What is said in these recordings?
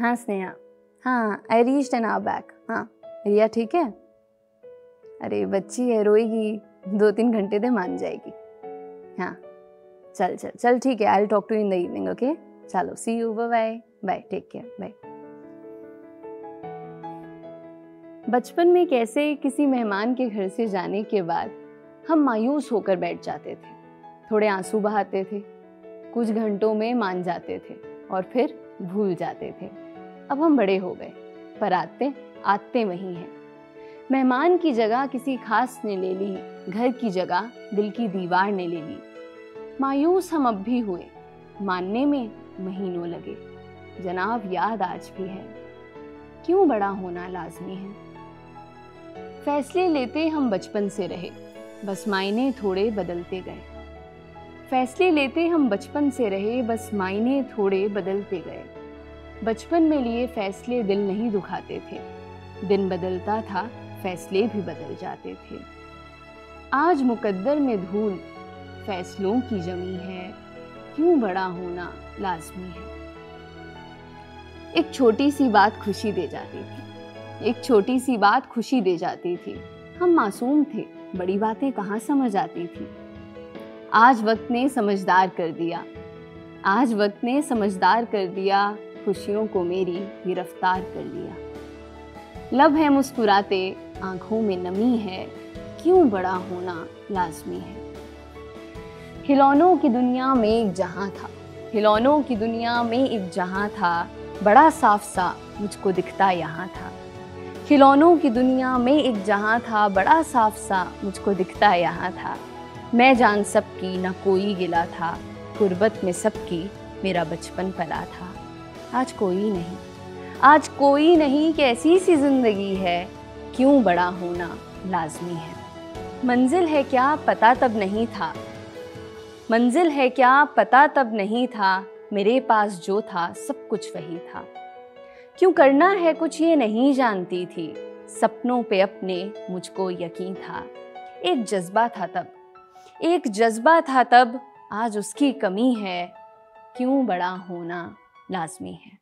हाँ स्नेहा। हाँ I reach an hour back हाँ रिया ठीक है? अरे, बच्ची है, रोएगी। दो तीन घंटे दे मान जाएगी। हाँ चल चल चल, ठीक है I talk to in the evening okay चलो see you bye bye take care bye बचपन में कैसे किसी मेहमान के घर से जाने के बाद हम मायूस होकर बैठ जाते थे। थोड़े आँसू बहाते थे। कुछ घंटों में मान जाते थे। और फिर भूल जाते थे। अब हम बड़े हो गए, पर आते आते वही हैं। मेहमान की जगह किसी खास ने ले ली, घर की जगह दिल की दीवार ने ले ली। मायूस हम अब भी हुए, मानने में महीनों लगे। जनाब, याद आज भी है। क्यों बड़ा होना लाजमी है? फैसले लेते हम बचपन से रहे, बस मायने थोड़े बदलते गए। फैसले लेते हम बचपन से रहे, बस मायने थोड़े बदलते गए। बचपन में लिए फैसले दिल नहीं दुखाते थे। दिन बदलता था, फैसले भी बदल जाते थे। आज मुकद्दर में धूल, फैसलों की जमी है। क्यों बड़ा होना लाजमी है। एक छोटी सी बात खुशी दे जाती थी। एक छोटी सी बात खुशी दे जाती थी। हम मासूम थे, बड़ी बातें कहाँ समझ आती थी। आज वक्त ने समझदार कर दिया। आज वक्त ने समझदार कर दिया, खुशियों को मेरी गिरफ़्तार कर लिया। लब है मुस्कुराते, आँखों में नमी है, क्यों बड़ा होना लाजमी है? खिलौनों की दुनिया में एक जहाँ था, खिलौनों की दुनिया में एक जहाँ था, बड़ा साफ़ सा मुझको दिखता यहाँ था। खिलौनों की दुनिया में एक जहाँ था, बड़ा साफ़ सा मुझको दिखता यहाँ था। मैं जान सबकी, न कोई गिला था। गुर्बत में सबकी, मेरा बचपन पला था। आज कोई नहीं। आज कोई नहीं कैसी सी ज़िंदगी है। क्यों बड़ा होना लाजमी है। मंजिल है क्या? पता तब नहीं था। मंजिल है क्या? पता तब नहीं था। मेरे पास जो था, सब कुछ वही था। क्यों करना है कुछ ये नहीं जानती थी। सपनों पे अपने मुझको यकीन था। एक जज्बा था तब। एक जज्बा था तब, आज उसकी कमी है। क्यों बड़ा होना लाजमी है।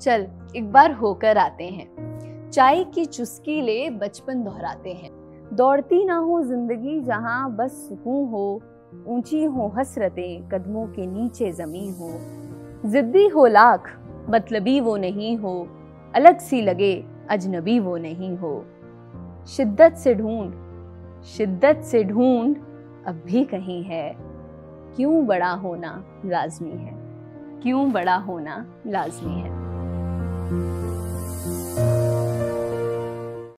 चल, एक बार होकर आते हैं। चाय की चुस्की ले बचपन दोहराते हैं। दौड़ती ना हो ज़िंदगी जहाँ बस सुकून हो, ऊँची हो हसरतें, कदमों के नीचे जमी हो। जिद्दी हो लाख, मतलबी वो नहीं हो। अलग सी लगे, अजनबी वो नहीं हो। शिद्दत से ढूंढ, शिद्दत से ढूंढ। अब भी कहीं है। क्यों बड़ा होना लाजमी है? क्यों बड़ा होना लाजमी है?